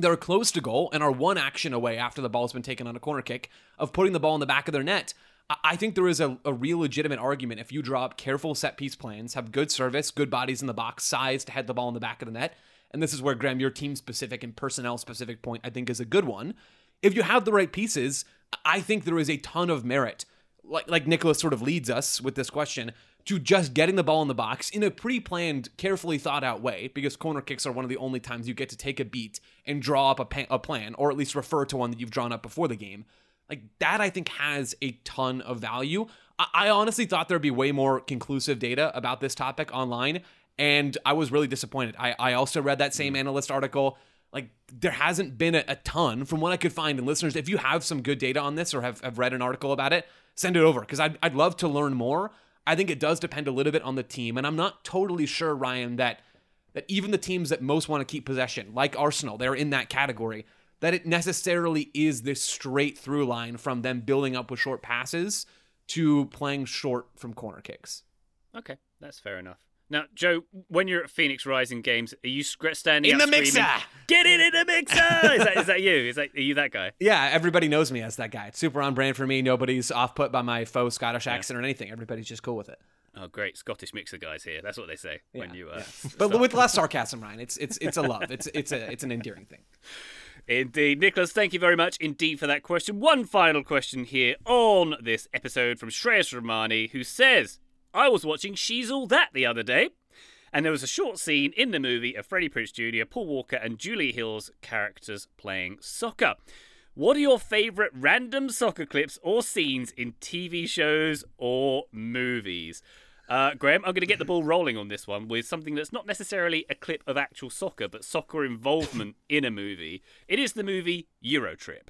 S3: they're close to goal and are one action away after the ball's been taken on a corner kick of putting the ball in the back of their net. I- think there is a, a real legitimate argument if you draw up careful set piece plans, have good service, good bodies in the box, size to head the ball in the back of the net. And this is where, Graham, your team specific and personnel specific point, I think, is a good one. If you have the right pieces, I think there is a ton of merit, like, like Nicholas sort of leads us with this question, to just getting the ball in the box in a pre planned, carefully thought out way, because corner kicks are one of the only times you get to take a beat and draw up a, pa- a plan, or at least refer to one that you've drawn up before the game. Like that, I think has a ton of value. I, I honestly thought there'd be way more conclusive data about this topic online, and I was really disappointed. I, I also read that same mm-hmm. analyst article. Like there hasn't been a, a ton from what I could find. And listeners, if you have some good data on this or have, have read an article about it, send it over because I'd, I'd love to learn more. I think it does depend a little bit on the team, and I'm not totally sure, Ryan, that that even the teams that most want to keep possession, like Arsenal, they're in that category, that it necessarily is this straight through line from them building up with short passes to playing short from corner kicks.
S1: Okay, that's fair enough. Now, Joe, when you're at Phoenix Rising Games, are you standing
S3: In the mixer!
S1: screaming, Get it in the mixer! is that is that you? Is that are you that guy?
S3: Yeah, everybody knows me as that guy. It's super on brand for me. Nobody's off put by my faux Scottish accent or anything. Everybody's just cool with it.
S1: Oh, great, Scottish mixer guys here. That's what they say when
S3: Yeah,
S1: you. Uh,
S3: yeah. But with less sarcasm, Ryan. It's it's it's a love. It's it's a it's an endearing thing.
S1: Indeed. Nicholas, thank you very much indeed for that question. One final question here on this episode from Shreyas Ramani, who says, I was watching She's All That the other day, and there was a short scene in the movie of Freddie Prinze Jr., Paul Walker, and Dulé Hill's characters playing soccer. What are your favorite random soccer clips or scenes in TV shows or movies? Uh, Graham, I'm going to get the ball rolling on this one with something that's not necessarily a clip of actual soccer, but soccer involvement in a movie. It is the movie Eurotrip.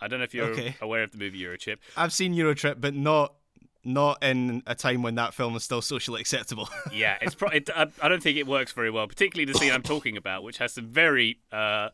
S1: I don't know if you're
S2: Okay.
S1: aware of the movie Eurotrip.
S2: I've seen Eurotrip, but not not in a time when that film was still socially acceptable.
S1: Yeah, it's pro- it, I, I don't think it works very well, particularly the scene I'm talking about, which has some very uh,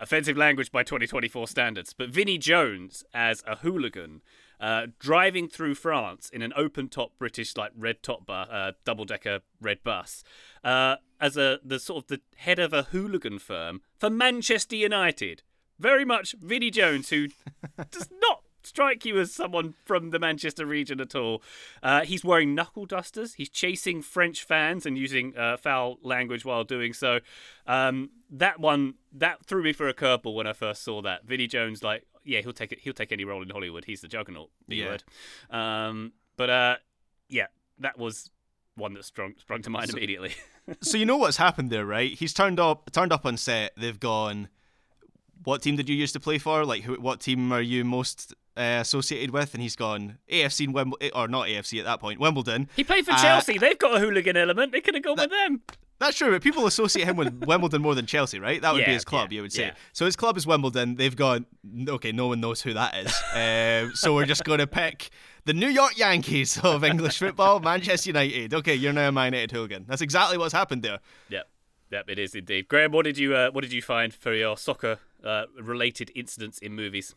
S1: offensive language by 2024 standards. But Vinnie Jones as a hooligan uh, driving through France in an open-top British like red top uh, double-decker red bus uh, as a the sort of the head of a hooligan firm for Manchester United. Very much Vinnie Jones, who does not strike you as someone from the Manchester region at all. Uh, he's wearing knuckle dusters. He's chasing French fans and using uh, foul language while doing so. Um, that one that threw me for a curveball when I first saw that. Vinnie Jones, like, yeah, he'll take it. He'll take any role in Hollywood. He's the juggernaut. B
S2: Yeah.
S1: word. Um, but uh, yeah, that was one that sprung sprung to mind immediately.
S2: so you know what's happened there, right? He's turned up turned up on set. They've gone. What team did you used to play for? Like, who, what team are you most uh, associated with? And he's gone AFC and Wimbledon, or not AFC at that point, Wimbledon.
S1: he played for
S2: Uh,
S1: Chelsea. They've got a hooligan element. They could have gone with them.
S2: That's true, but people associate him with Wimbledon more than Chelsea, right? That would be his club,
S1: yeah,
S2: you would say.
S1: yeah.
S2: So his club is Wimbledon. They've gone, okay, no one knows who that is. Um, so we're just going to pick the New York Yankees of English football, Manchester United. Okay, you're now a Man United hooligan. That's exactly what's happened there.
S1: Yep, yep, it is indeed. Graham, what did you uh, what did you find for your soccer uh, related incidents in movies?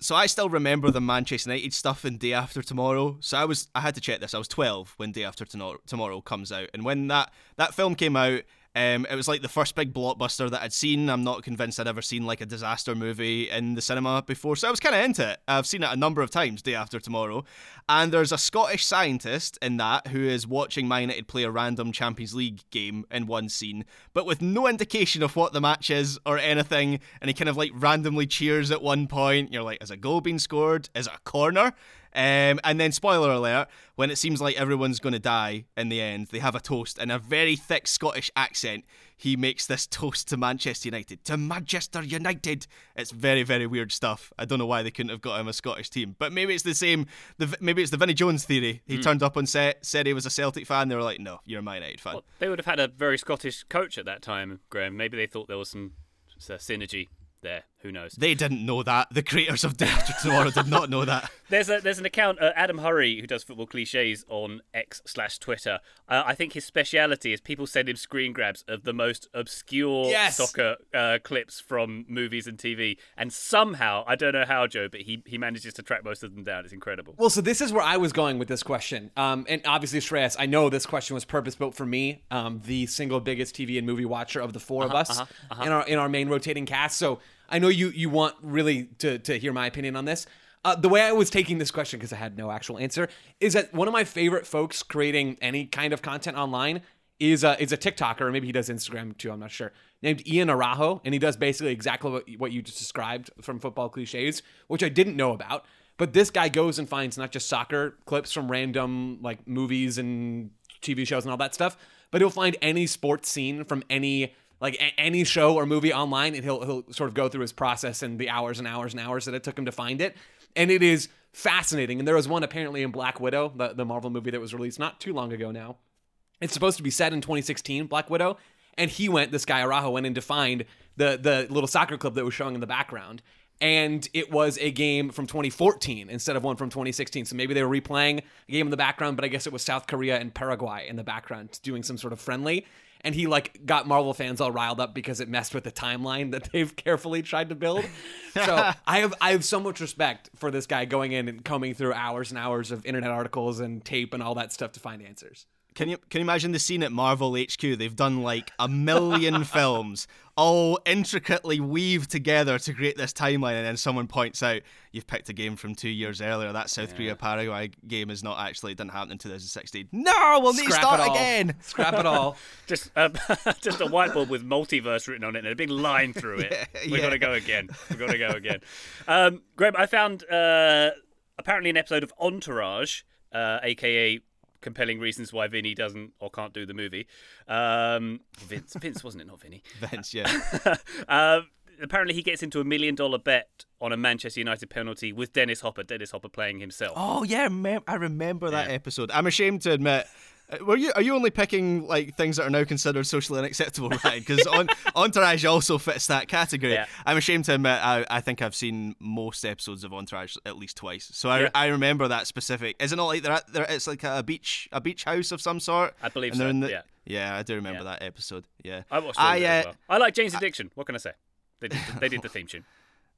S2: So I still remember the Manchester United stuff in Day After Tomorrow. So I was I had to check this. I was 12 when Day After Tomorrow, comes out, and when that that film came out, um, it was like the first big blockbuster that I'd seen. I'm not convinced I'd ever seen like a disaster movie in the cinema before, so I was kind of into it. I've seen it a number of times. Day After Tomorrow, and there's a Scottish scientist in that who is watching Man United play a random Champions League game in one scene, but with no indication of what the match is or anything. And he kind of like randomly cheers at one point. You're like, is a goal being scored? Is it a corner? Um, and then, spoiler alert, when it seems like everyone's going to die in the end, they have a toast in a very thick Scottish accent. He makes this toast to Manchester United. To Manchester United! It's very, very weird stuff. I don't know why they couldn't have got him a Scottish team, but maybe it's the same. The maybe it's the Vinnie Jones theory. He turned up on set, said he was a Celtic fan. They were like, "No, you're a Man United fan."
S1: Well, they would have had a very Scottish coach at that time, Graham. Maybe they thought there was some synergy there. Who knows?
S2: They didn't know that. The creators of Day After Tomorrow did not know that.
S1: There's a there's an account uh, Adam Hurrey who does football cliches on X slash Twitter. Uh, I think his speciality is people send him screen grabs of the most obscure
S3: Yes.
S1: soccer uh, clips from movies and TV, and somehow I don't know how Joe, but he he manages to track most of them down. It's incredible.
S3: Well, so this is where I was going with this question. Um, and obviously, Shreyas, I know this question was purpose built for me, um, the single biggest TV and movie watcher of the 4 of us in our in our main rotating cast. So I know you you want really to to hear my opinion on this. Uh, the way I was taking this question, because I had no actual answer, is that one of my favorite folks creating any kind of content online is a, is a TikToker, or maybe he does Instagram too, I'm not sure, named Ian Araujo, and he does basically exactly what, what you just described from football cliches, which I didn't know about. But this guy goes and finds not just soccer clips from random like movies and TV shows and all that stuff, but he'll find any sports scene from any like a- any show or movie online, and he'll he'll sort of go through his process and the hours and hours and hours that it took him to find it, and it is fascinating. And there was one apparently in Black Widow, the, the Marvel movie that was released not too long ago now. It's supposed to be set in 2016, Black Widow, and he went. This guy Araujo went in to find the the little soccer club that was showing in the background, and it was a game from 2014 instead of one from 2016. So maybe they were replaying a game in the background, but I guess it was South Korea and Paraguay in the background doing some sort of friendly. And he like got Marvel fans all riled up because it messed with the timeline that they've carefully tried to build. So I have I have so much respect for this guy going in and combing through hours and hours of internet articles and tape and all that stuff to find answers.
S2: Can you can you imagine the scene at Marvel HQ? They've done like a million films, all intricately weaved together to create this timeline, and then someone points out you've picked a game from two years earlier. That South Korea Paraguay game is not actually it didn't happen in 2016. No, we'll need to start again.
S3: Scrap it all.
S1: Just um, just a whiteboard with multiverse written on it and a big line through it. We've
S2: yeah.
S1: got to go again. We've got to go again. Um, Graham, I found uh, apparently an episode of Entourage, uh, aka compelling reasons why Vinny doesn't or can't do the movie. Um, Vince, Vince wasn't it, not Vinny?
S2: Vince, yeah.
S1: um, apparently he gets into a million dollar bet on a Manchester United penalty with Dennis Hopper. Dennis Hopper playing himself.
S2: Oh yeah, I remember that episode. I'm ashamed to admit. Uh, Were you? Are you only picking like things that are now considered socially unacceptable, right? Because on, Entourage also fits that category.
S1: Yeah.
S2: I'm ashamed to admit I, I think I've seen most episodes of Entourage at least twice. So I,
S1: Yeah.
S2: I remember that specific. Isn't it like they're, at, they're it's like a beach a beach house of some sort?
S1: I believe so,
S2: in the-
S1: yeah.
S2: Yeah, I do remember
S1: Yeah.
S2: that episode. Yeah,
S1: I watched as
S2: uh,
S1: well. I like Jane's Addiction. What can I say? They did, they did the theme tune.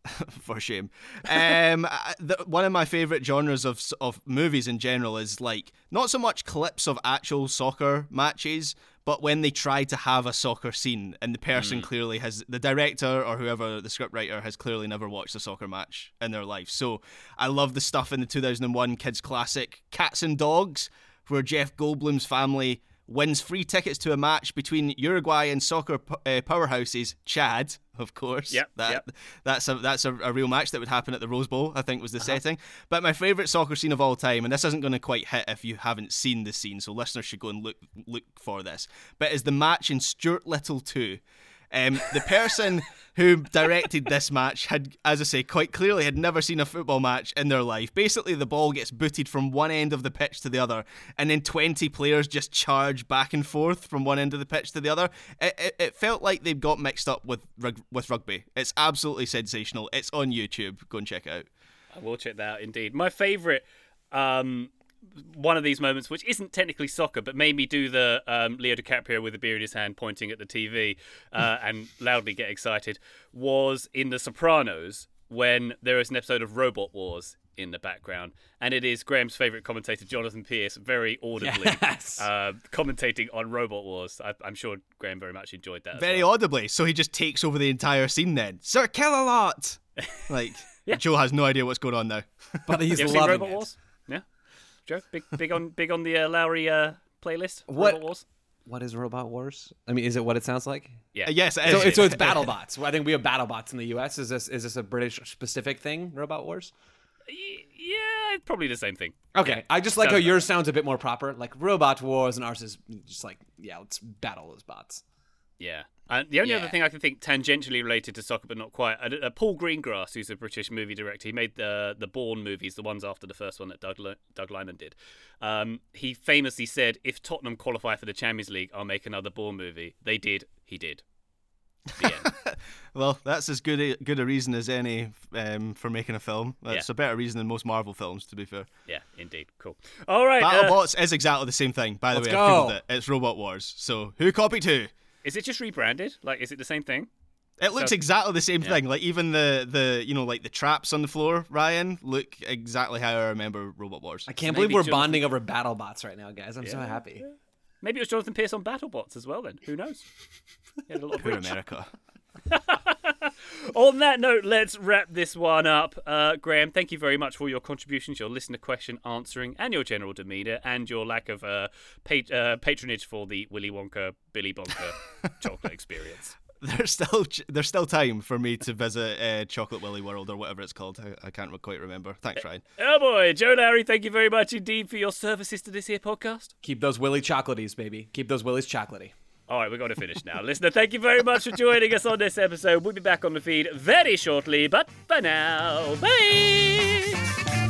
S2: for shame. Um, the, one of my favorite genres of of movies in general is like not so much clips of actual soccer matches, but when they try to have a soccer scene and the person clearly has the director or whoever the scriptwriter has clearly never watched a soccer match in their life. So I love the stuff in the 2001 kids classic Cats and Dogs, where Jeff Goldblum's family wins free tickets to a match between Uruguay and soccer uh, powerhouses Chad, of course.
S1: Yep,
S2: that
S1: yep.
S2: that's a that's a, a real match that would happen at the Rose Bowl. I think was the
S1: Uh-huh.
S2: setting. But my favorite soccer scene of all time, and this isn't going to quite hit if you haven't seen the scene, so listeners should go and look look for this. But is the match in Stuart Little two. Um, the person who directed this match had, as I say, quite clearly had never seen a football match in their life. Basically, the ball gets booted from one end of the pitch to the other, and then 20 players just charge back and forth from one end of the pitch to the other. It, it, it felt like they got mixed up with with rugby. It's absolutely sensational. It's on YouTube. Go and check it out.
S1: I will check that out indeed. My favourite, um, one of these moments, which isn't technically soccer, but made me do the um, Leo DiCaprio with a beer in his hand pointing at the TV uh, and loudly get excited, was in The Sopranos when there is an episode of Robot Wars in the background. And it is Graham's favourite commentator, Jonathan Pearce, very audibly
S3: Yes.
S1: uh, commentating on Robot Wars. I, I'm sure Graham very much enjoyed that.
S2: Very
S1: well.
S2: audibly, so he just takes over the entire scene. Then Sir Killalot. Like Joe has no idea what's going on now.
S3: but he's
S1: You ever seen
S3: loving
S1: Robot
S3: it.
S1: Wars? Yeah, Joe, big, big on, big on the uh, Lowry uh, playlist.
S3: What-
S1: Robot Wars.
S3: What is Robot Wars? I mean, is it what it sounds like?
S1: Yeah.
S2: Uh, yes,
S3: So,
S2: is.
S3: it's- so it's BattleBots. I think we have BattleBots in the U.S. Is this is this a British specific thing? Robot Wars.
S1: Yeah, probably the same thing.
S3: Okay, I just like how
S1: Sounds
S3: yours sounds a bit more proper, like Robot Wars, and ours is just like, yeah, let's battle those bots.
S1: Yeah. And the only other thing I can think tangentially related to soccer, but not quite, uh, uh, Paul Greengrass, who's a British movie director, he made the the Bourne movies, the ones after the first one that Doug Le- Doug Liman did. Um, he famously said, "If Tottenham qualify for the Champions League, I'll make another Bourne movie." They did. He did.
S2: Well, that's as good a, good a reason as any um, for making a film. That's
S1: Yeah.
S2: a better reason than most Marvel films, to be fair.
S1: yeah, indeed. Cool. All right. uh,
S2: BattleBots is exactly the same thing, by the way. I've googled it. It's Robot Wars. So who copied who?
S1: Is it just rebranded? Like, is it the same thing?
S2: It looks
S1: So-
S2: exactly the same thing. Like even the the you know like the traps on the floor, Ryan, look exactly how I remember Robot Wars.
S3: I can't
S1: Maybe
S3: believe we're
S1: Jonathan-
S3: bonding over BattleBots right now, guys. I'm so happy.
S1: Maybe it was Jonathan Pearce on BattleBots as well. Then who knows? He had a lot of
S2: Poor. America.
S1: On that note, let's wrap this one up. Uh, Graham, thank you very much for your contributions, your listener question answering, and your general demeanour, and your lack of uh, pat- uh, patronage for the Willy Wonka, Billy Bonker chocolate experience.
S2: There's still there's still time for me to visit uh, Chocolate Willy World or whatever it's called. I, I can't quite remember. Thanks, Ryan.
S1: Oh boy, Joe Larry, thank you very much indeed for your services to this here podcast.
S3: Keep those Willy chocolaties, baby. Keep those Willies chocolatey.
S1: All right, we're going to finish now. Listener, thank you very much for joining us on this episode. We'll be back on the feed very shortly, but for now, bye!